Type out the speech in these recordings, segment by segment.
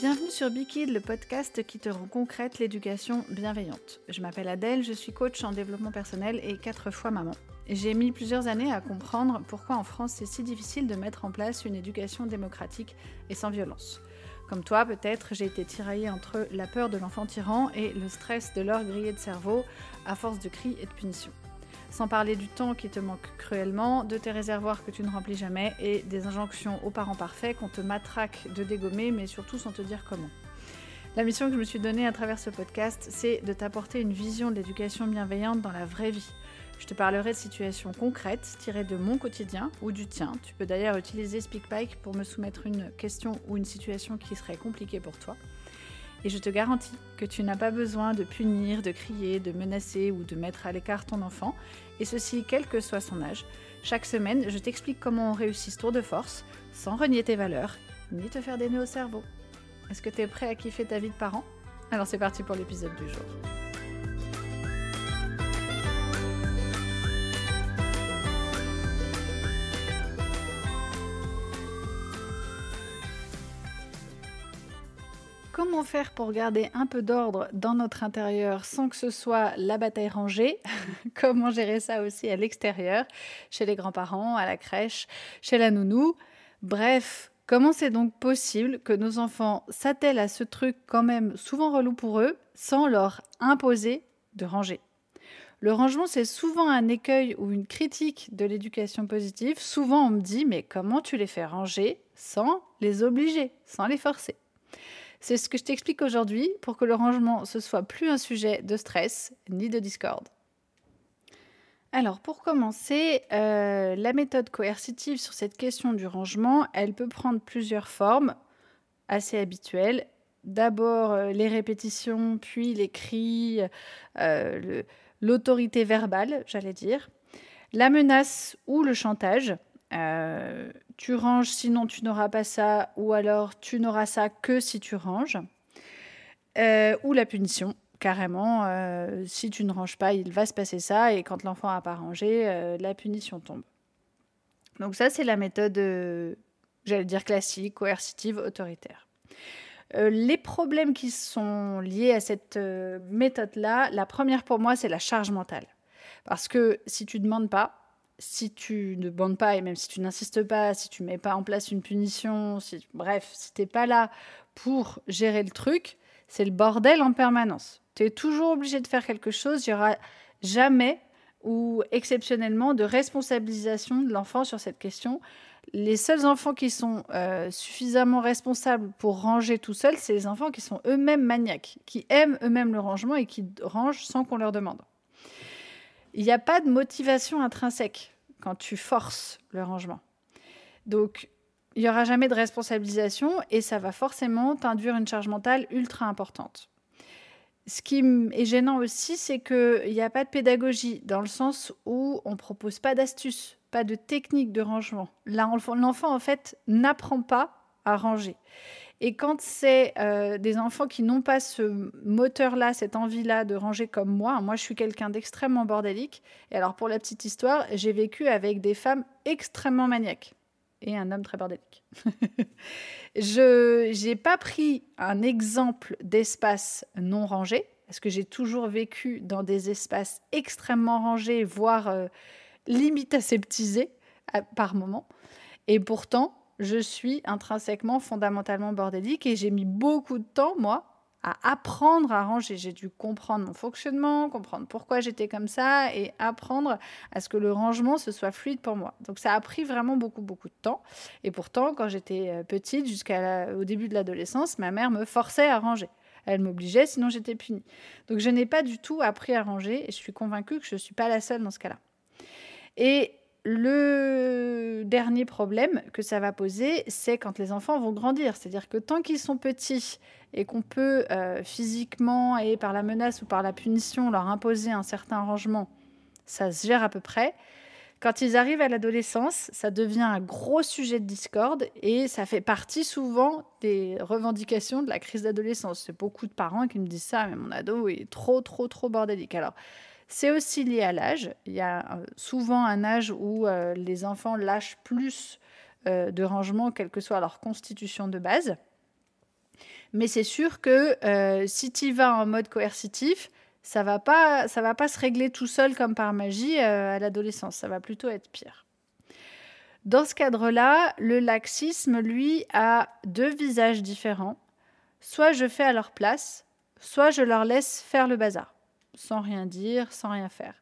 Bienvenue sur Bikid, le podcast qui te rend concrète l'éducation bienveillante. Je m'appelle Adèle, je suis coach en développement personnel et quatre fois maman. J'ai mis plusieurs années à comprendre pourquoi en France c'est si difficile de mettre en place une éducation démocratique et sans violence. Comme toi, peut-être, j'ai été tiraillée entre la peur de l'enfant tyran et le stress de l'or grillé de cerveau à force de cris et de punitions. Sans parler du temps qui te manque cruellement, de tes réservoirs que tu ne remplis jamais et des injonctions aux parents parfaits qu'on te matraque de dégommer, mais surtout sans te dire comment. La mission que je me suis donnée à travers ce podcast, c'est de t'apporter une vision de l'éducation bienveillante dans la vraie vie. Je te parlerai de situations concrètes tirées de mon quotidien ou du tien. Tu peux d'ailleurs utiliser SpeakPike pour me soumettre une question ou une situation qui serait compliquée pour toi. Et je te garantis que tu n'as pas besoin de punir, de crier, de menacer ou de mettre à l'écart ton enfant, et ceci quel que soit son âge. Chaque semaine, je t'explique comment on réussit ce tour de force, sans renier tes valeurs, ni te faire des nœuds au cerveau. Est-ce que tu es prêt à kiffer ta vie de parent? Alors c'est parti pour l'épisode du jour. Comment faire pour garder un peu d'ordre dans notre intérieur sans que ce soit la bataille rangée Comment gérer ça aussi à l'extérieur, chez les grands-parents, à la crèche, chez la nounou? Bref, comment c'est donc possible que nos enfants s'attellent à ce truc quand même souvent relou pour eux sans leur imposer de ranger? Le rangement, c'est souvent un écueil ou une critique de l'éducation positive. Souvent, on me dit, mais comment tu les fais ranger sans les obliger, sans les forcer? C'est ce que je t'explique aujourd'hui pour que le rangement ce soit plus un sujet de stress ni de discorde. Alors pour commencer, euh, la méthode coercitive sur cette question du rangement, elle peut prendre plusieurs formes assez habituelles. D'abord euh, les répétitions, puis les cris, euh, l'autorité verbale, j'allais dire, la menace ou le chantage. Euh, tu ranges, sinon tu n'auras pas ça, ou alors tu n'auras ça que si tu ranges. Euh, ou la punition, carrément. Euh, si tu ne ranges pas, il va se passer ça, et quand l'enfant n'a pas rangé, la punition tombe. Donc ça, c'est la méthode, j'allais dire classique, coercitive, autoritaire. les problèmes qui sont liés à cette méthode-là, la première pour moi, c'est la charge mentale. Parce que si tu ne demandes pas, si tu ne bandes pas et même si tu n'insistes pas, si tu mets pas en place une punition, bref, si t'es pas là pour gérer le truc, c'est le bordel en permanence. Tu es toujours obligé de faire quelque chose, il n'y aura jamais ou exceptionnellement de responsabilisation de l'enfant sur cette question. Les seuls enfants qui sont euh, suffisamment responsables pour ranger tout seuls, c'est les enfants qui sont eux-mêmes maniaques, qui aiment eux-mêmes le rangement et qui rangent sans qu'on leur demande. Il n'y a pas de motivation intrinsèque quand tu forces le rangement. Donc, il n'y aura jamais de responsabilisation et ça va forcément t'induire une charge mentale ultra importante. Ce qui est gênant aussi, c'est qu'il n'y a pas de pédagogie dans le sens où on ne propose pas d'astuces, pas de technique de rangement. L'enfant, en fait, n'apprend pas à ranger. Et quand c'est euh, des enfants qui n'ont pas ce moteur-là, cette envie-là de ranger comme moi, moi je suis quelqu'un d'extrêmement bordélique. Et alors pour la petite histoire, j'ai vécu avec des femmes extrêmement maniaques et un homme très bordélique. je n'ai pas pris un exemple d'espace non rangé, parce que j'ai toujours vécu dans des espaces extrêmement rangés, voire euh, limite aseptisés par moment. Et pourtant, je suis intrinsèquement, fondamentalement bordélique et j'ai mis beaucoup de temps, moi, à apprendre à ranger. J'ai dû comprendre mon fonctionnement, comprendre pourquoi j'étais comme ça et apprendre à ce que le rangement se soit fluide pour moi. Donc ça a pris vraiment beaucoup beaucoup de temps. Et pourtant, quand j'étais euh, petite, jusqu'au début de l'adolescence, ma mère me forçait à ranger. Elle m'obligeait, sinon j'étais punie. Donc je n'ai pas du tout appris à ranger et je suis convaincue que je ne suis pas la seule dans ce cas-là. Et le dernier problème que ça va poser, c'est quand les enfants vont grandir. C'est-à-dire que tant qu'ils sont petits et qu'on peut euh, physiquement et par la menace ou par la punition leur imposer un certain rangement, ça se gère à peu près. Quand ils arrivent à l'adolescence, ça devient un gros sujet de discorde et ça fait partie souvent des revendications de la crise d'adolescence. C'est beaucoup de parents qui me disent ça, mais mon ado est trop, trop, trop bordélique. Alors, c'est aussi lié à l'âge. Il y a euh, souvent un âge où euh, les enfants lâchent plus euh, de rangement, quelle que soit leur constitution de base. Mais c'est sûr que si tu vas en mode coercitif, ça va pas, ça va pas se régler tout seul comme par magie à l'adolescence. Ça va plutôt être pire. Dans ce cadre-là, le laxisme, lui, a deux visages différents. Soit je fais à leur place, soit je leur laisse faire le bazar, sans rien dire, sans rien faire.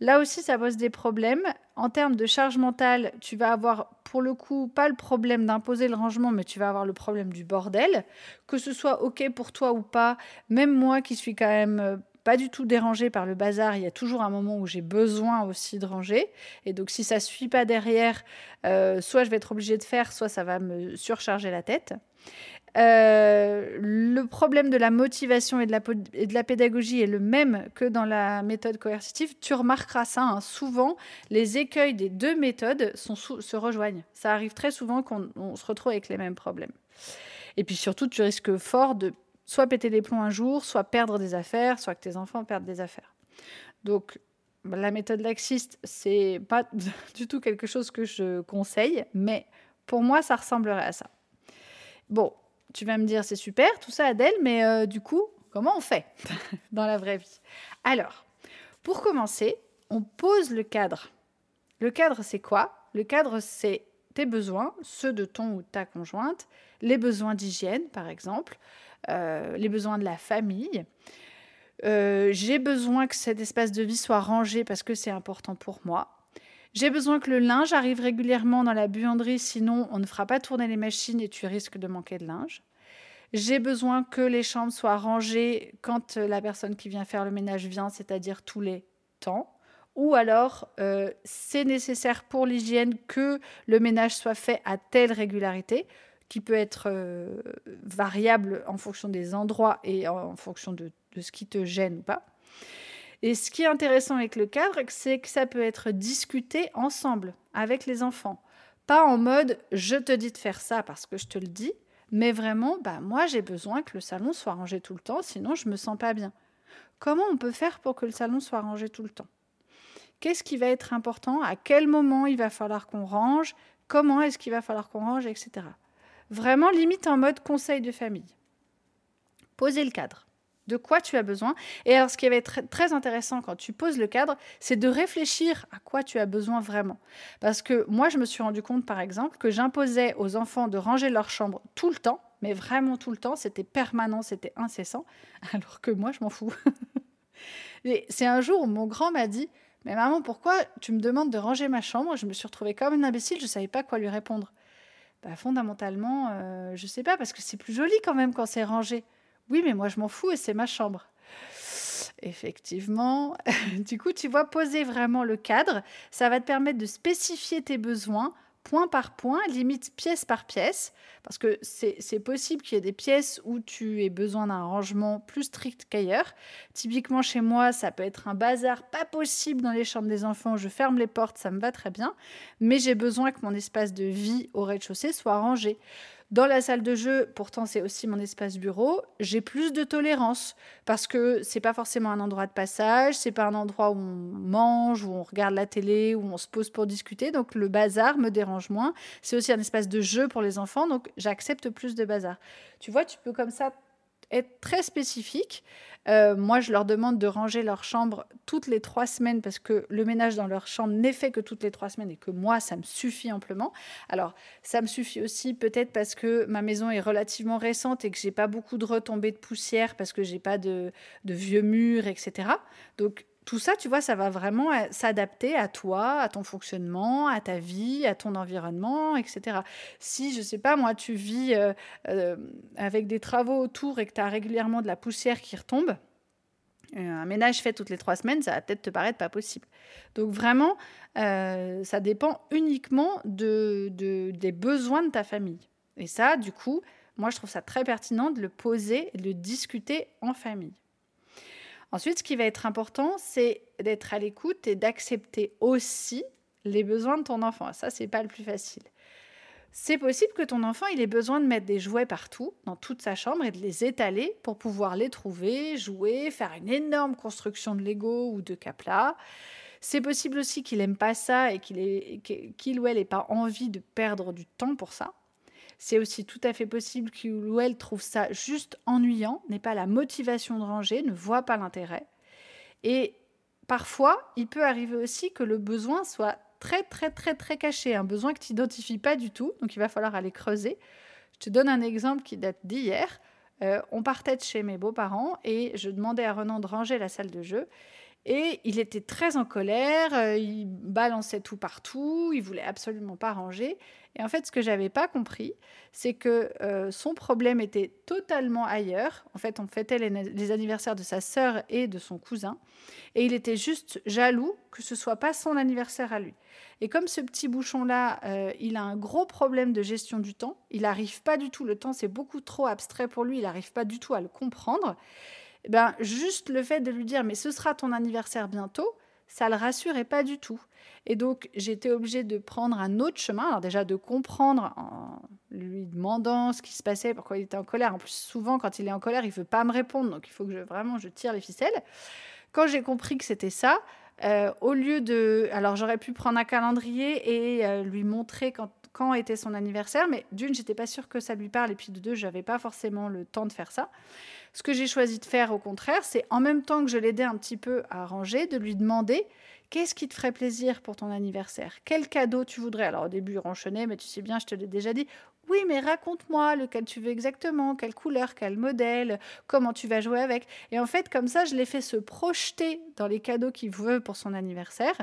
Là aussi, ça pose des problèmes. En termes de charge mentale, tu vas avoir pour le coup pas le problème d'imposer le rangement, mais tu vas avoir le problème du bordel. Que ce soit OK pour toi ou pas, même moi qui suis quand même euh, pas du tout dérangée par le bazar, il y a toujours un moment où j'ai besoin aussi de ranger. Et donc si ça ne suit pas derrière, euh, soit je vais être obligée de faire, soit ça va me surcharger la tête. Euh, le problème de la motivation et de la, pédagogie est le même que dans la méthode coercitive. Tu remarqueras ça, hein. souvent les écueils des deux méthodes se rejoignent. Ça arrive très souvent qu'on se retrouve avec les mêmes problèmes. Et puis surtout, tu risques fort de soit péter les plombs un jour, soit perdre des affaires, soit que tes enfants perdent des affaires. Donc la méthode laxiste, c'est pas du tout quelque chose que je conseille, mais pour moi, ça ressemblerait à ça. Bon, tu vas me dire, c'est super, tout ça, Adèle, mais euh, du coup, comment on fait dans la vraie vie? Alors, pour commencer, on pose le cadre. Le cadre, c'est quoi? Le cadre, c'est tes besoins, ceux de ton ou ta conjointe, les besoins d'hygiène, par exemple, euh, les besoins de la famille. Euh, j'ai besoin que cet espace de vie soit rangé parce que c'est important pour moi. J'ai besoin que le linge arrive régulièrement dans la buanderie, sinon on ne fera pas tourner les machines et tu risques de manquer de linge. J'ai besoin que les chambres soient rangées quand euh, la personne qui vient faire le ménage vient, c'est-à-dire tous les temps. Ou alors, euh, c'est nécessaire pour l'hygiène que le ménage soit fait à telle régularité, qui peut être euh, variable en fonction des endroits et en fonction de ce qui te gêne ou pas. Et ce qui est intéressant avec le cadre, c'est que ça peut être discuté ensemble avec les enfants. Pas en mode je te dis de faire ça parce que je te le dis, mais vraiment, bah, moi j'ai besoin que le salon soit rangé tout le temps, sinon je me sens pas bien. Comment on peut faire pour que le salon soit rangé tout le temps? Qu'est-ce qui va être important? À quel moment il va falloir qu'on range? Comment est-ce qu'il va falloir qu'on range, etc. Vraiment limite en mode conseil de famille. Posez le cadre de quoi tu as besoin. Et alors, ce qui va être très intéressant quand tu poses le cadre, c'est de réfléchir à quoi tu as besoin vraiment. Parce que moi, je me suis rendu compte, par exemple, que j'imposais aux enfants de ranger leur chambre tout le temps, mais vraiment tout le temps, c'était permanent, c'était incessant, alors que moi, je m'en fous. Et c'est un jour où mon grand m'a dit, mais maman, pourquoi tu me demandes de ranger ma chambre? Je me suis retrouvée comme une imbécile, je ne savais pas quoi lui répondre. Bah, fondamentalement, euh, je ne sais pas, parce que c'est plus joli quand même quand c'est rangé. Oui, mais moi je m'en fous et c'est ma chambre. Effectivement. du coup, tu vois, poser vraiment le cadre, ça va te permettre de spécifier tes besoins point par point, limite pièce par pièce, parce que c'est possible qu'il y ait des pièces où tu aies besoin d'un rangement plus strict qu'ailleurs. Typiquement chez moi, ça peut être un bazar pas possible dans les chambres des enfants, je ferme les portes, ça me va très bien, mais j'ai besoin que mon espace de vie au rez-de-chaussée soit rangé. Dans la salle de jeu, pourtant c'est aussi mon espace bureau, j'ai plus de tolérance parce que c'est pas forcément un endroit de passage, c'est pas un endroit où on mange, où on regarde la télé, où on se pose pour discuter. Donc le bazar me dérange moins. C'est aussi un espace de jeu pour les enfants, donc j'accepte plus de bazar. Tu vois, tu peux comme ça être très spécifique. Euh, moi, je leur demande de ranger leur chambre toutes les trois semaines parce que le ménage dans leur chambre n'est fait que toutes les trois semaines et que moi, ça me suffit amplement. Alors, ça me suffit aussi peut-être parce que ma maison est relativement récente et que j'ai pas beaucoup de retombées de poussière parce que j'ai pas de, de vieux murs, etc. Donc, tout ça, tu vois, ça va vraiment euh, s'adapter à toi, à ton fonctionnement, à ta vie, à ton environnement, etc. Si, je sais pas, moi, tu vis euh, euh, avec des travaux autour et que tu as régulièrement de la poussière qui retombe, un ménage fait toutes les trois semaines, ça va peut-être te paraître pas possible. Donc vraiment, ça dépend uniquement de, des besoins de ta famille. Et ça, du coup, moi, je trouve ça très pertinent de le poser et de le discuter en famille. Ensuite, ce qui va être important, c'est d'être à l'écoute et d'accepter aussi les besoins de ton enfant. Ça, c'est pas le plus facile. C'est possible que ton enfant ait besoin de mettre des jouets partout, dans toute sa chambre, et de les étaler pour pouvoir les trouver, jouer, faire une énorme construction de Lego ou de Capla. C'est possible aussi qu'il n'aime pas ça et qu'il ou elle n'ait pas envie de perdre du temps pour ça. C'est aussi tout à fait possible qu'il ou elle trouve ça juste ennuyant, n'ait pas la motivation de ranger, ne voit pas l'intérêt. Et parfois, il peut arriver aussi que le besoin soit très très très très caché, un besoin que tu n'identifies pas du tout, donc il va falloir aller creuser. Je te donne un exemple qui date d'hier. Euh, on partait de chez mes beaux-parents et je demandais à Renan de ranger la salle de jeu. Et il était très en colère, euh, il balançait tout partout, il voulait absolument pas ranger. Et en fait, ce que j'avais pas compris, c'est que euh, son problème était totalement ailleurs. En fait, on fêtait les, anniversaires de sa sœur et de son cousin, et il était juste jaloux que ce soit pas son anniversaire à lui. Et comme ce petit bouchon-là, euh, il a un gros problème de gestion du temps, il n'arrive pas du tout, le temps c'est beaucoup trop abstrait pour lui, il n'arrive pas du tout à le comprendre. Eh ben, juste le fait de lui dire mais ce sera ton anniversaire bientôt, ça le rassurait pas du tout. Et donc j'étais obligée de prendre un autre chemin, alors déjà de comprendre en lui demandant ce qui se passait, pourquoi il était en colère. En plus souvent quand il est en colère, il veut pas me répondre, donc il faut que je vraiment je tire les ficelles. Quand j'ai compris que c'était ça, euh, au lieu de, alors j'aurais pu prendre un calendrier et euh, lui montrer quand quand était son anniversaire, mais d'une, j'étais pas sûre que ça lui parle, et puis de deux, j'avais pas forcément le temps de faire ça. Ce que j'ai choisi de faire, au contraire, c'est en même temps que je l'aidais un petit peu à ranger, de lui demander qu'est-ce qui te ferait plaisir pour ton anniversaire? Quel cadeau tu voudrais? Alors au début, il mais tu sais bien, je te l'ai déjà dit, oui, mais raconte-moi lequel tu veux exactement, quelle couleur, quel modèle, comment tu vas jouer avec. Et en fait, comme ça, je l'ai fait se projeter dans les cadeaux qu'il veut pour son anniversaire.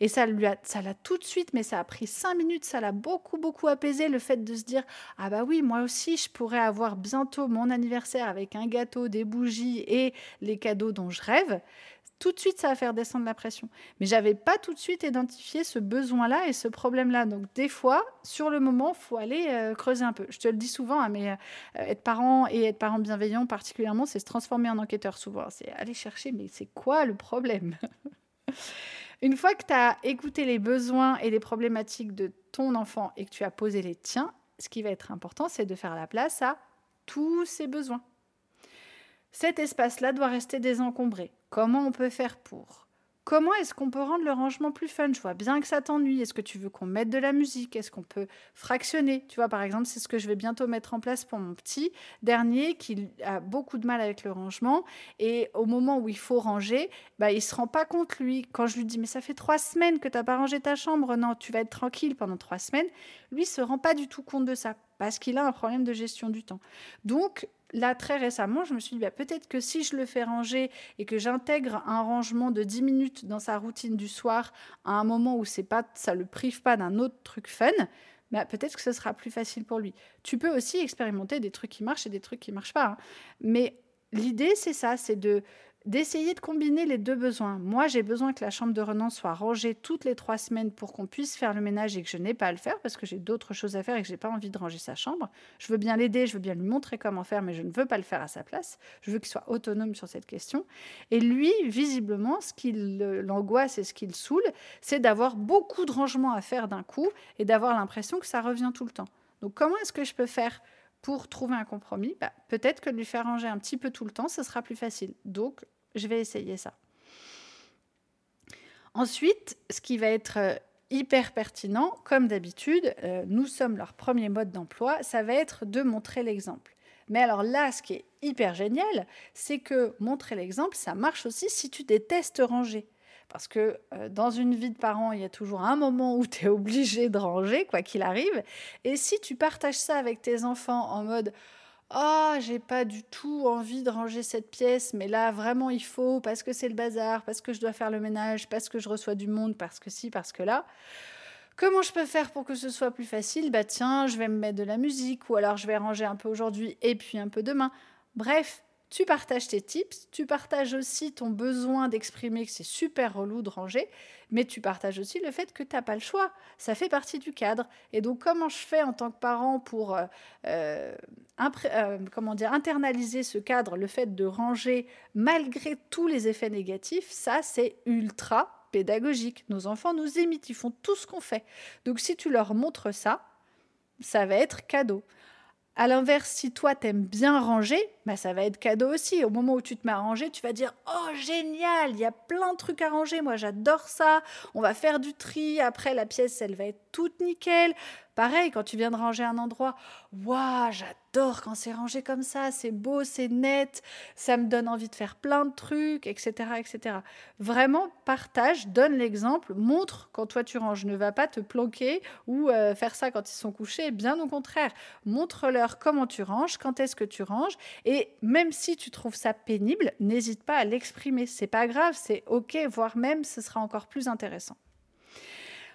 Et ça lui a, ça l'a tout de suite, mais ça a pris cinq minutes, ça l'a beaucoup, beaucoup apaisé le fait de se dire ah bah oui, moi aussi, je pourrais avoir bientôt mon anniversaire avec un gâteau, des bougies et les cadeaux dont je rêve tout de suite, ça va faire descendre la pression. Mais j'avais pas tout de suite identifié ce besoin-là et ce problème-là. Donc, des fois, sur le moment, faut aller euh, creuser un peu. Je te le dis souvent, hein, mais euh, être parent et être parent bienveillant, particulièrement, c'est se transformer en enquêteur souvent. C'est aller chercher, mais c'est quoi le problème? Une fois que tu as écouté les besoins et les problématiques de ton enfant et que tu as posé les tiens, ce qui va être important, c'est de faire la place à tous ses besoins. Cet espace-là doit rester désencombré. Comment on peut faire pour? Comment est-ce qu'on peut rendre le rangement plus fun? Je vois bien que ça t'ennuie. Est-ce que tu veux qu'on mette de la musique? Est-ce qu'on peut fractionner? Tu vois, par exemple, c'est ce que je vais bientôt mettre en place pour mon petit dernier qui a beaucoup de mal avec le rangement. Et au moment où il faut ranger, bah, il se rend pas compte, lui. Quand je lui dis, mais ça fait trois semaines que tu n'as pas rangé ta chambre, non, tu vas être tranquille pendant trois semaines, lui se rend pas du tout compte de ça parce qu'il a un problème de gestion du temps. Donc, là, très récemment, je me suis dit, bah, peut-être que si je le fais ranger et que j'intègre un rangement de 10 minutes dans sa routine du soir, à un moment où c'est pas, ça le prive pas d'un autre truc fun, bah, peut-être que ce sera plus facile pour lui. Tu peux aussi expérimenter des trucs qui marchent et des trucs qui marchent pas. Hein. Mais l'idée, c'est ça, c'est de d'essayer de combiner les deux besoins. Moi, j'ai besoin que la chambre de Renan soit rangée toutes les trois semaines pour qu'on puisse faire le ménage et que je n'ai pas à le faire parce que j'ai d'autres choses à faire et que je n'ai pas envie de ranger sa chambre. Je veux bien l'aider, je veux bien lui montrer comment faire, mais je ne veux pas le faire à sa place. Je veux qu'il soit autonome sur cette question. Et lui, visiblement, ce qui l'angoisse et ce qui le saoule, c'est d'avoir beaucoup de rangements à faire d'un coup et d'avoir l'impression que ça revient tout le temps. Donc, comment est-ce que je peux faire pour trouver un compromis, bah, peut-être que de lui faire ranger un petit peu tout le temps, ce sera plus facile. Donc, je vais essayer ça. Ensuite, ce qui va être euh, hyper pertinent, comme d'habitude, euh, nous sommes leur premier mode d'emploi, ça va être de montrer l'exemple. Mais alors là, ce qui est hyper génial, c'est que montrer l'exemple, ça marche aussi si tu détestes ranger. Parce que euh, dans une vie de parent, il y a toujours un moment où tu es obligé de ranger, quoi qu'il arrive. Et si tu partages ça avec tes enfants en mode Oh, j'ai pas du tout envie de ranger cette pièce, mais là vraiment il faut parce que c'est le bazar, parce que je dois faire le ménage, parce que je reçois du monde, parce que si, parce que là. Comment je peux faire pour que ce soit plus facile? Bah tiens, je vais me mettre de la musique, ou alors je vais ranger un peu aujourd'hui et puis un peu demain. Bref, tu partages tes tips, tu partages aussi ton besoin d'exprimer que c'est super relou de ranger, mais tu partages aussi le fait que tu n'as pas le choix. Ça fait partie du cadre. Et donc, comment je fais en tant que parent pour euh, euh, euh, comment dire, internaliser ce cadre, le fait de ranger malgré tous les effets négatifs, ça, c'est ultra pédagogique. Nos enfants nous imitent, ils font tout ce qu'on fait. Donc, si tu leur montres ça, ça va être cadeau. À l'inverse, si toi t'aimes bien ranger, bah ça va être cadeau aussi. Au moment où tu te mets à ranger, tu vas dire Oh génial, il y a plein de trucs à ranger, moi j'adore ça. On va faire du tri. Après, la pièce, elle va être toutes nickel. Pareil, quand tu viens de ranger un endroit, waouh, j'adore quand c'est rangé comme ça, c'est beau, c'est net, ça me donne envie de faire plein de trucs, etc., etc. Vraiment, partage, donne l'exemple, montre quand toi tu ranges. Ne va pas te planquer ou euh, faire ça quand ils sont couchés. Bien au contraire, montre-leur comment tu ranges, quand est-ce que tu ranges, et même si tu trouves ça pénible, n'hésite pas à l'exprimer. C'est pas grave, c'est ok, voire même ce sera encore plus intéressant.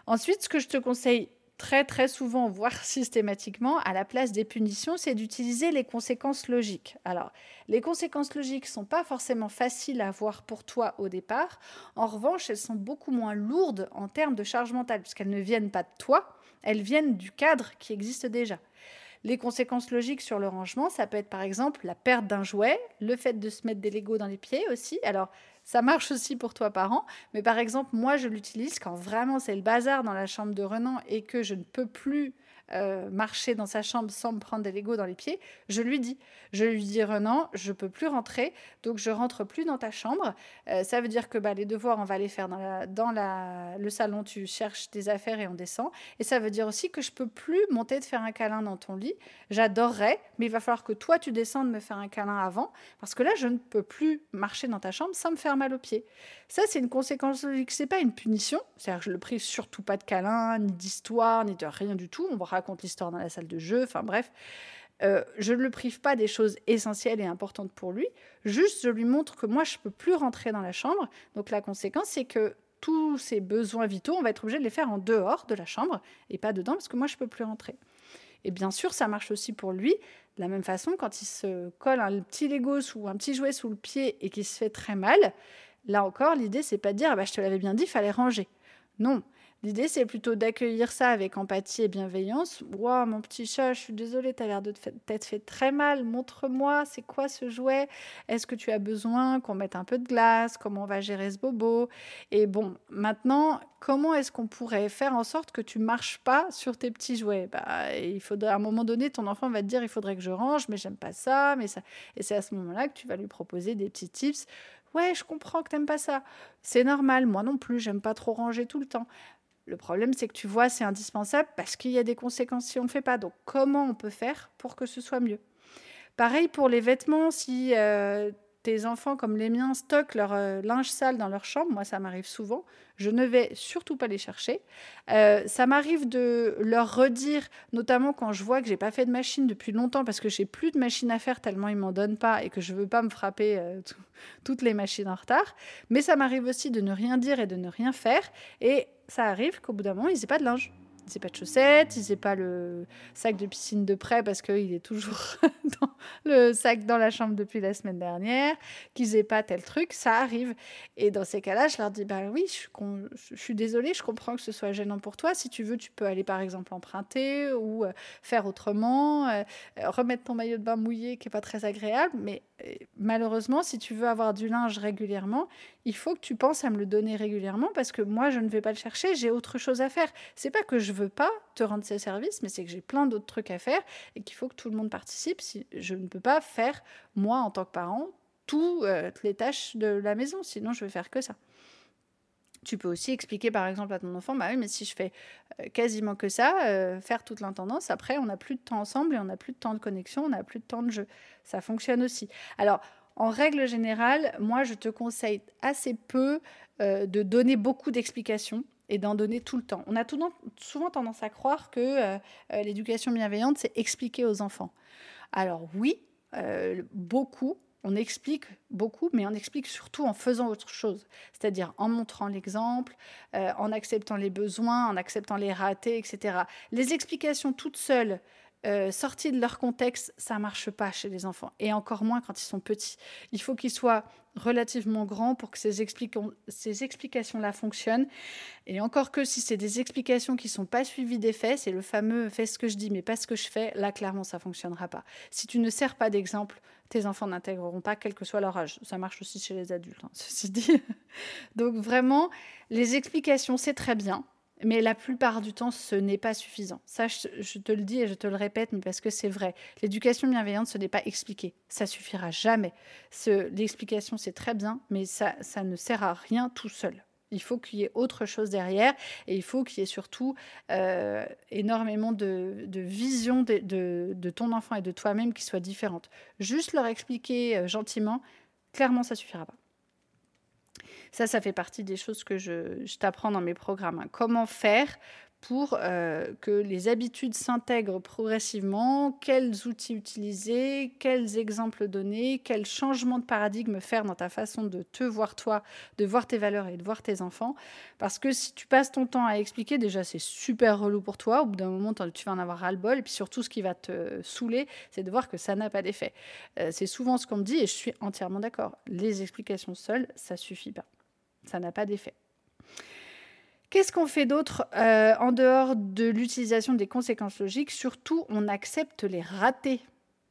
Ensuite, ce que je te conseille très très souvent, voire systématiquement, à la place des punitions, c'est d'utiliser les conséquences logiques. Alors, les conséquences logiques ne sont pas forcément faciles à voir pour toi au départ. En revanche, elles sont beaucoup moins lourdes en termes de charge mentale, puisqu'elles ne viennent pas de toi, elles viennent du cadre qui existe déjà. Les conséquences logiques sur le rangement, ça peut être par exemple la perte d'un jouet, le fait de se mettre des Legos dans les pieds aussi. Alors, ça marche aussi pour toi, parent. Mais par exemple, moi, je l'utilise quand vraiment c'est le bazar dans la chambre de Renan et que je ne peux plus euh, marcher dans sa chambre sans me prendre des Legos dans les pieds, je lui dis, je lui dis Renan, je peux plus rentrer, donc je rentre plus dans ta chambre. Euh, ça veut dire que bah, les devoirs, on va les faire dans, la, dans la, le salon, tu cherches des affaires et on descend. Et ça veut dire aussi que je peux plus monter de faire un câlin dans ton lit. J'adorerais, mais il va falloir que toi tu descendes me faire un câlin avant, parce que là je ne peux plus marcher dans ta chambre sans me faire mal aux pieds. Ça c'est une conséquence logique, c'est pas une punition, c'est-à-dire que je le prive surtout pas de câlin, ni d'histoire, ni de rien du tout. On va raconte l'histoire dans la salle de jeu, enfin bref. Euh, je ne le prive pas des choses essentielles et importantes pour lui, juste je lui montre que moi je peux plus rentrer dans la chambre. Donc la conséquence c'est que tous ses besoins vitaux, on va être obligé de les faire en dehors de la chambre et pas dedans parce que moi je peux plus rentrer. Et bien sûr, ça marche aussi pour lui. De la même façon, quand il se colle un petit Lego ou un petit jouet sous le pied et qu'il se fait très mal, là encore, l'idée c'est pas de dire ah bah, je te l'avais bien dit, il fallait ranger. Non, L'idée, c'est plutôt d'accueillir ça avec empathie et bienveillance. Waouh, mon petit chat, je suis désolée, tu as l'air de t'être fait très mal. Montre-moi, c'est quoi ce jouet? Est-ce que tu as besoin qu'on mette un peu de glace? Comment on va gérer ce bobo? Et bon, maintenant, comment est-ce qu'on pourrait faire en sorte que tu marches pas sur tes petits jouets? Bah, il faudrait, à un moment donné, ton enfant va te dire il faudrait que je range, mais j'aime pas ça, mais ça. Et c'est à ce moment-là que tu vas lui proposer des petits tips. Ouais, je comprends que t'aimes pas ça. C'est normal, moi non plus, j'aime pas trop ranger tout le temps. Le problème, c'est que tu vois, c'est indispensable parce qu'il y a des conséquences si on ne le fait pas. Donc, comment on peut faire pour que ce soit mieux? Pareil pour les vêtements, si euh, tes enfants comme les miens stockent leur euh, linge sale dans leur chambre, moi ça m'arrive souvent, je ne vais surtout pas les chercher. Euh, ça m'arrive de leur redire, notamment quand je vois que j'ai pas fait de machine depuis longtemps parce que j'ai plus de machine à faire tellement ils m'en donnent pas et que je veux pas me frapper toutes les machines en retard. Mais ça m'arrive aussi de ne rien dire et de ne rien faire et ça arrive qu'au bout d'un moment, ils n'aient pas de linge. N'aient pas de chaussettes, ils n'aient pas le sac de piscine de prêt parce qu'il est toujours dans le sac dans la chambre depuis la semaine dernière, qu'ils n'aient pas tel truc, ça arrive. Et dans ces cas-là, je leur dis, bah oui, je, suis désolée, je comprends que ce soit gênant pour toi. Si tu veux, tu peux aller par exemple emprunter ou euh, faire autrement, euh, remettre ton maillot de bain mouillé qui n'est pas très agréable, mais malheureusement, si tu veux avoir du linge régulièrement, il faut que tu penses à me le donner régulièrement parce que moi, je ne vais pas le chercher, j'ai autre chose à faire. C'est pas que je veux pas te rendre ces services, mais c'est que j'ai plein d'autres trucs à faire et qu'il faut que tout le monde participe. Si je ne peux pas faire moi en tant que parent toutes euh, les tâches de la maison, sinon je vais faire que ça. Tu peux aussi expliquer par exemple à ton enfant, bah oui, mais si je fais euh, quasiment que ça, euh, faire toute l'intendance, après on n'a plus de temps ensemble et on n'a plus de temps de connexion, on n'a plus de temps de jeu. Ça fonctionne aussi. Alors, en règle générale, moi je te conseille assez peu euh, de donner beaucoup d'explications et d'en donner tout le temps. On a souvent tendance à croire que l'éducation bienveillante, c'est expliquer aux enfants. Alors oui, beaucoup, on explique beaucoup, mais on explique surtout en faisant autre chose, c'est-à-dire en montrant l'exemple, euh, en acceptant les besoins, en acceptant les ratés, etc. Les explications toutes seules, euh, sorties de leur contexte, ça marche pas chez les enfants, et encore moins quand ils sont petits. Il faut qu'ils soient relativement grands pour que ces, explications-là fonctionnent. Et encore que si c'est des explications qui sont pas suivies des faits, c'est le fameux fais ce que je dis mais pas ce que je fais, là clairement ça fonctionnera pas. Si tu ne sers pas d'exemple, tes enfants n'intégreront pas, quel que soit leur âge. Ça marche aussi chez les adultes, hein, ceci dit. Donc vraiment, les explications, c'est très bien, mais la plupart du temps, ce n'est pas suffisant. Ça, je, te le dis et je te le répète, mais parce que c'est vrai. L'éducation bienveillante, ce n'est pas expliquer. Ça suffira jamais. L'explication, c'est très bien, mais ça, ça ne sert à rien tout seul. Il faut qu'il y ait autre chose derrière et il faut qu'il y ait surtout euh, énormément de, vision de, ton enfant et de toi-même qui soit différente. Juste leur expliquer euh, gentiment, clairement, ça suffira pas. Ça, ça fait partie des choses que je, t'apprends dans mes programmes. Hein. Comment faire pour euh, que les habitudes s'intègrent progressivement, quels outils utiliser, quels exemples donner, quels changements de paradigme faire dans ta façon de te voir toi, de voir tes valeurs et de voir tes enfants. Parce que si tu passes ton temps à expliquer, déjà c'est super relou pour toi, au bout d'un moment tu vas en avoir ras-le-bol, et puis surtout ce qui va te saouler, c'est de voir que ça n'a pas d'effet. Euh, c'est souvent ce qu'on me dit et je suis entièrement d'accord. Les explications seules, ça suffit pas. Ça n'a pas d'effet. Qu'est-ce qu'on fait d'autre euh, en dehors de l'utilisation des conséquences logiques? Surtout, on accepte les ratés.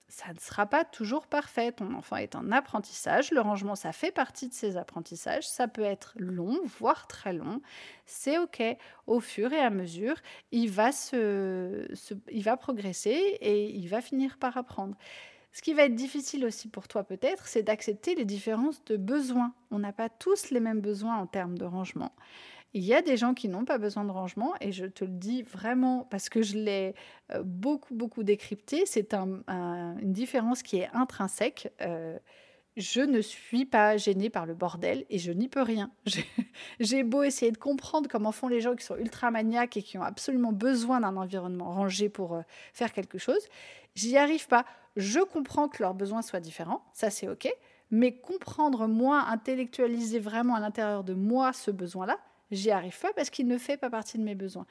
Ça ne sera pas toujours parfait. Ton enfant est en apprentissage. Le rangement, ça fait partie de ses apprentissages. Ça peut être long, voire très long. C'est OK. Au fur et à mesure, il va, se, il va progresser et il va finir par apprendre. Ce qui va être difficile aussi pour toi peut-être, c'est d'accepter les différences de besoins. On n'a pas tous les mêmes besoins en termes de rangement. Il y a des gens qui n'ont pas besoin de rangement et je te le dis vraiment parce que je l'ai euh, beaucoup, beaucoup décrypté. C'est une différence qui est intrinsèque. Euh, je ne suis pas gênée par le bordel et je n'y peux rien. J'ai beau essayer de comprendre comment font les gens qui sont ultra maniaques et qui ont absolument besoin d'un environnement rangé pour euh, faire quelque chose, j'y arrive pas. Je comprends que leurs besoins soient différents, ça c'est ok, mais comprendre moi, intellectualiser vraiment à l'intérieur de moi ce besoin-là, J'y arrive pas parce qu'il ne fait pas partie de mes besoins.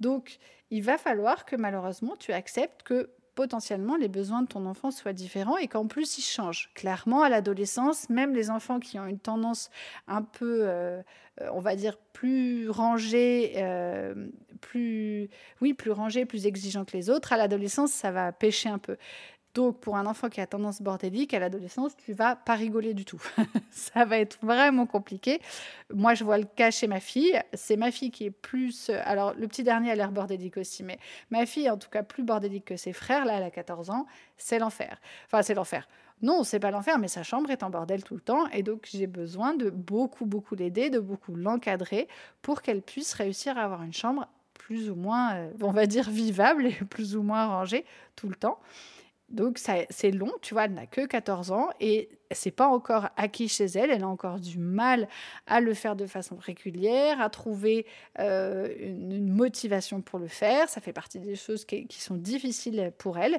Donc, il va falloir que malheureusement, tu acceptes que potentiellement les besoins de ton enfant soient différents et qu'en plus ils changent. Clairement, à l'adolescence, même les enfants qui ont une tendance un peu, euh, on va dire, plus rangée, euh, plus, oui, plus rangée, plus exigeante que les autres, à l'adolescence, ça va pêcher un peu. Donc, pour un enfant qui a tendance bordélique, à l'adolescence, tu vas pas rigoler du tout. ça va être vraiment compliqué. Moi, je vois le cas chez ma fille. C'est ma fille qui est plus. Alors, le petit dernier a l'air bordélique aussi, mais ma fille en tout cas plus bordélique que ses frères. Là, elle a 14 ans. C'est l'enfer. Enfin, c'est l'enfer. Non, c'est pas l'enfer, mais sa chambre est en bordel tout le temps. Et donc, j'ai besoin de beaucoup, beaucoup l'aider, de beaucoup l'encadrer pour qu'elle puisse réussir à avoir une chambre plus ou moins, euh, on va dire, vivable et plus ou moins rangée tout le temps. Donc c'est long, tu vois, elle n'a que 14 ans et c'est pas encore acquis chez elle, elle a encore du mal à le faire de façon régulière, à trouver euh, une, motivation pour le faire, ça fait partie des choses qui, sont difficiles pour elle,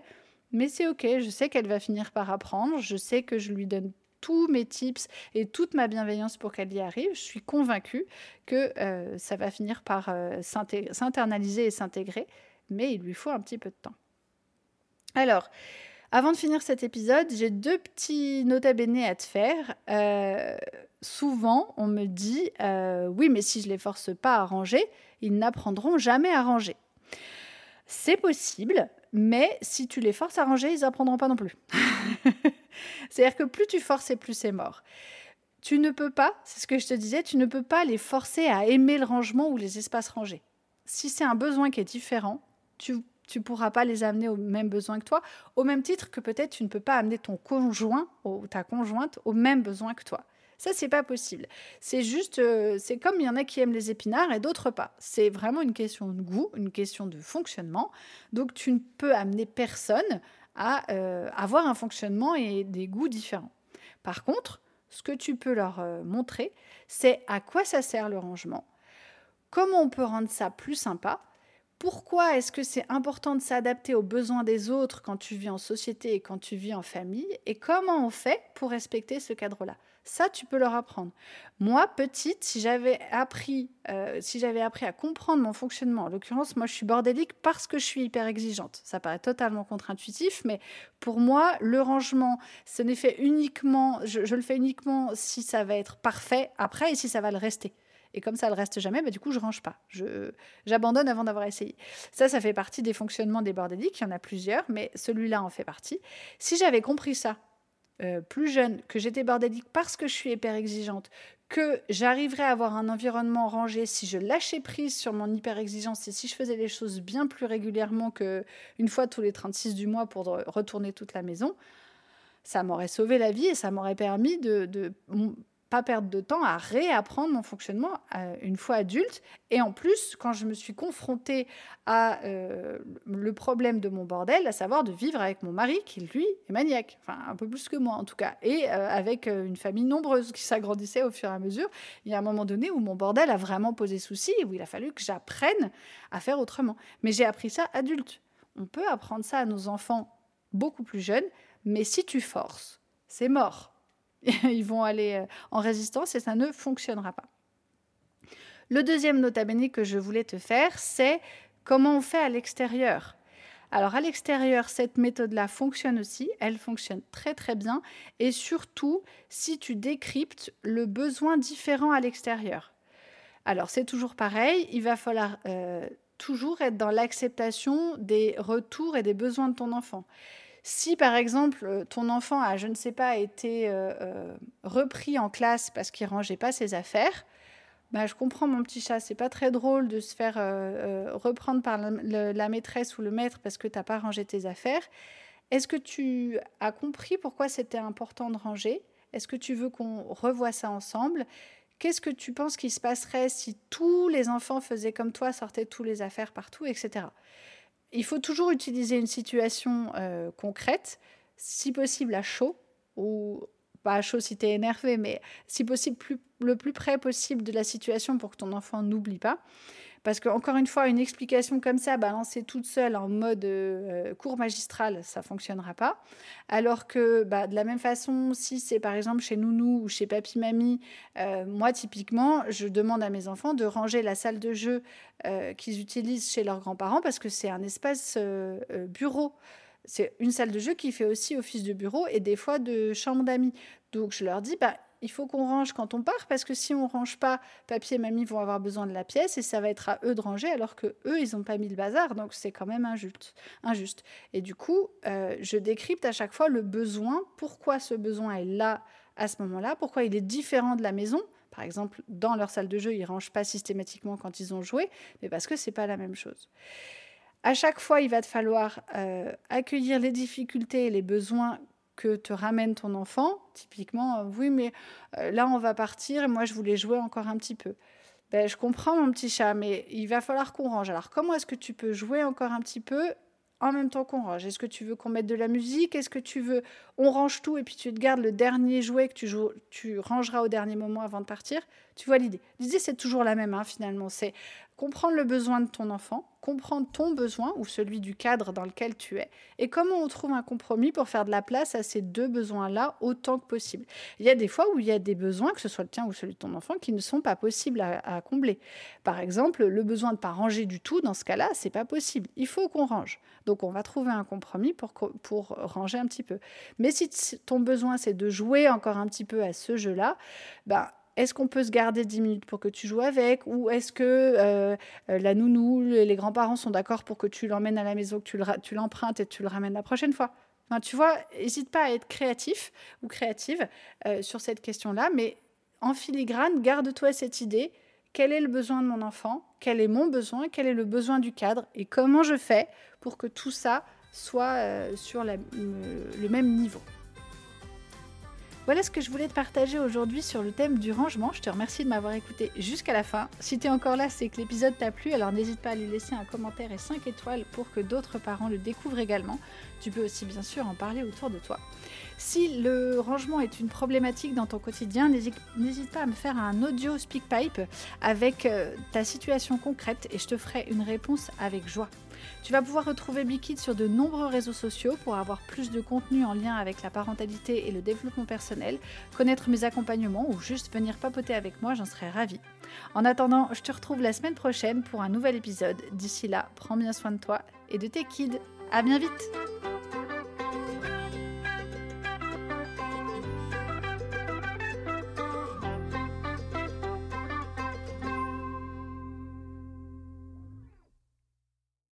mais c'est ok, je sais qu'elle va finir par apprendre, je sais que je lui donne tous mes tips et toute ma bienveillance pour qu'elle y arrive, je suis convaincue que euh, ça va finir par euh, s'internaliser et s'intégrer, mais il lui faut un petit peu de temps. Alors, avant de finir cet épisode, j'ai deux petits nota bene à te faire. Euh, souvent, on me dit euh, Oui, mais si je les force pas à ranger, ils n'apprendront jamais à ranger. C'est possible, mais si tu les forces à ranger, ils n'apprendront pas non plus. C'est-à-dire que plus tu forces et plus c'est mort. Tu ne peux pas, c'est ce que je te disais, tu ne peux pas les forcer à aimer le rangement ou les espaces rangés. Si c'est un besoin qui est différent, tu tu ne pourras pas les amener aux mêmes besoins que toi, au même titre que peut-être tu ne peux pas amener ton conjoint ou ta conjointe aux mêmes besoins que toi. Ça, c'est pas possible. C'est juste, euh, c'est comme il y en a qui aiment les épinards et d'autres pas. C'est vraiment une question de goût, une question de fonctionnement. Donc, tu ne peux amener personne à euh, avoir un fonctionnement et des goûts différents. Par contre, ce que tu peux leur euh, montrer, c'est à quoi ça sert le rangement, comment on peut rendre ça plus sympa pourquoi est-ce que c'est important de s'adapter aux besoins des autres quand tu vis en société et quand tu vis en famille Et comment on fait pour respecter ce cadre-là? Ça, tu peux leur apprendre. Moi, petite, si j'avais appris, euh, si j'avais appris à comprendre mon fonctionnement, en l'occurrence, moi, je suis bordélique parce que je suis hyper exigeante. Ça paraît totalement contre-intuitif, mais pour moi, le rangement, ce n'est fait uniquement, je, je le fais uniquement si ça va être parfait après et si ça va le rester. Et comme ça ne reste jamais, bah, du coup, je range pas. Je, j'abandonne avant d'avoir essayé. Ça, ça fait partie des fonctionnements des bordéliques. Il y en a plusieurs, mais celui-là en fait partie. Si j'avais compris ça euh, plus jeune, que j'étais bordélique parce que je suis hyper exigeante, que j'arriverais à avoir un environnement rangé si je lâchais prise sur mon hyper exigence et si je faisais les choses bien plus régulièrement que une fois tous les 36 du mois pour retourner toute la maison, ça m'aurait sauvé la vie et ça m'aurait permis de pas perdre de temps à réapprendre mon fonctionnement euh, une fois adulte. Et en plus, quand je me suis confrontée à euh, le problème de mon bordel, à savoir de vivre avec mon mari, qui lui est maniaque, enfin un peu plus que moi en tout cas, et euh, avec une famille nombreuse qui s'agrandissait au fur et à mesure, il y a un moment donné où mon bordel a vraiment posé souci et où il a fallu que j'apprenne à faire autrement. Mais j'ai appris ça adulte. On peut apprendre ça à nos enfants beaucoup plus jeunes, mais si tu forces, c'est mort ils vont aller euh, en résistance et ça ne fonctionnera pas. Le deuxième nota bene que je voulais te faire, c'est comment on fait à l'extérieur. Alors à l'extérieur, cette méthode-là fonctionne aussi, elle fonctionne très très bien, et surtout si tu décryptes le besoin différent à l'extérieur. Alors c'est toujours pareil, il va falloir euh, toujours être dans l'acceptation des retours et des besoins de ton enfant. Si par exemple euh, ton enfant a, je ne sais pas, été euh, euh, repris en classe parce qu'il rangeait pas ses affaires, bah, je comprends mon petit chat, c'est pas très drôle de se faire reprendre par la, maîtresse ou le maître parce que tu n'as pas rangé tes affaires. Est-ce que tu as compris pourquoi c'était important de ranger? Est-ce que tu veux qu'on revoie ça ensemble? Qu'est-ce que tu penses qu'il se passerait si tous les enfants faisaient comme toi, sortaient tous les affaires partout, etc il faut toujours utiliser une situation euh, concrète, si possible à chaud, ou pas à chaud si tu es énervé, mais si possible le plus près possible de la situation pour que ton enfant n'oublie pas. Parce que, encore une fois, une explication comme ça, balancée toute seule en mode euh, cours magistral, ça fonctionnera pas. Alors que, bah, de la même façon, si c'est par exemple chez Nounou ou chez Papy Mamie, euh, moi, typiquement, je demande à mes enfants de ranger la salle de jeu euh, qu'ils utilisent chez leurs grands-parents parce que c'est un espace bureau. C'est une salle de jeu qui fait aussi office de bureau et des fois de chambre d'amis. Donc je leur dis, bah, il faut qu'on range quand on part parce que si on range pas, papier et mamie vont avoir besoin de la pièce et ça va être à eux de ranger alors que eux ils n'ont pas mis le bazar donc c'est quand même injuste. injuste. Et du coup, euh, je décrypte à chaque fois le besoin, pourquoi ce besoin est là à ce moment-là, pourquoi il est différent de la maison. Par exemple, dans leur salle de jeu, ils rangent pas systématiquement quand ils ont joué, mais parce que c'est pas la même chose. À chaque fois, il va te falloir euh, accueillir les difficultés et les besoins que te ramène ton enfant. Typiquement, euh, oui, mais euh, là, on va partir et moi, je voulais jouer encore un petit peu. Ben, je comprends, mon petit chat, mais il va falloir qu'on range. Alors, comment est-ce que tu peux jouer encore un petit peu en même temps qu'on range? Est-ce que tu veux qu'on mette de la musique? Est-ce que tu veux on range tout et puis tu te gardes le dernier jouet que tu, joues, tu rangeras au dernier moment avant de partir? Tu vois l'idée L'idée c'est toujours la même hein, finalement. C'est comprendre le besoin de ton enfant, comprendre ton besoin ou celui du cadre dans lequel tu es, et comment on trouve un compromis pour faire de la place à ces deux besoins-là autant que possible. Il y a des fois où il y a des besoins, que ce soit le tien ou celui de ton enfant, qui ne sont pas possibles à, combler. Par exemple, le besoin de ne pas ranger du tout, dans ce cas-là, c'est pas possible. Il faut qu'on range. Donc on va trouver un compromis pour, pour ranger un petit peu. Mais si ton besoin c'est de jouer encore un petit peu à ce jeu-là, ben est-ce qu'on peut se garder 10 minutes pour que tu joues avec Ou est-ce que euh, euh, la nounou, les grands-parents sont d'accord pour que tu l'emmènes à la maison, que tu l'empruntes et tu le ramènes la prochaine fois? Tu vois, n'hésite pas à être créatif ou créative euh, sur cette question-là, mais en filigrane, garde-toi cette idée. Quel est le besoin de mon enfant? Quel est mon besoin? Quel est le besoin du cadre? Et comment je fais pour que tout ça soit sur le même niveau? Voilà ce que je voulais te partager aujourd'hui sur le thème du rangement. Je te remercie de m'avoir écouté jusqu'à la fin. Si tu es encore là, c'est que l'épisode t'a plu, alors n'hésite pas à lui laisser un commentaire et 5 étoiles pour que d'autres parents le découvrent également. Tu peux aussi bien sûr en parler autour de toi. Si le rangement est une problématique dans ton quotidien, n'hésite pas à me faire un audio SpeakPipe avec euh, ta situation concrète et je te ferai une réponse avec joie. Tu vas pouvoir retrouver Bikid sur de nombreux réseaux sociaux pour avoir plus de contenu en lien avec la parentalité et le développement personnel, connaître mes accompagnements ou juste venir papoter avec moi, j'en serais ravie. En attendant, je te retrouve la semaine prochaine pour un nouvel épisode. D'ici là, prends bien soin de toi et de tes kids. À bien vite!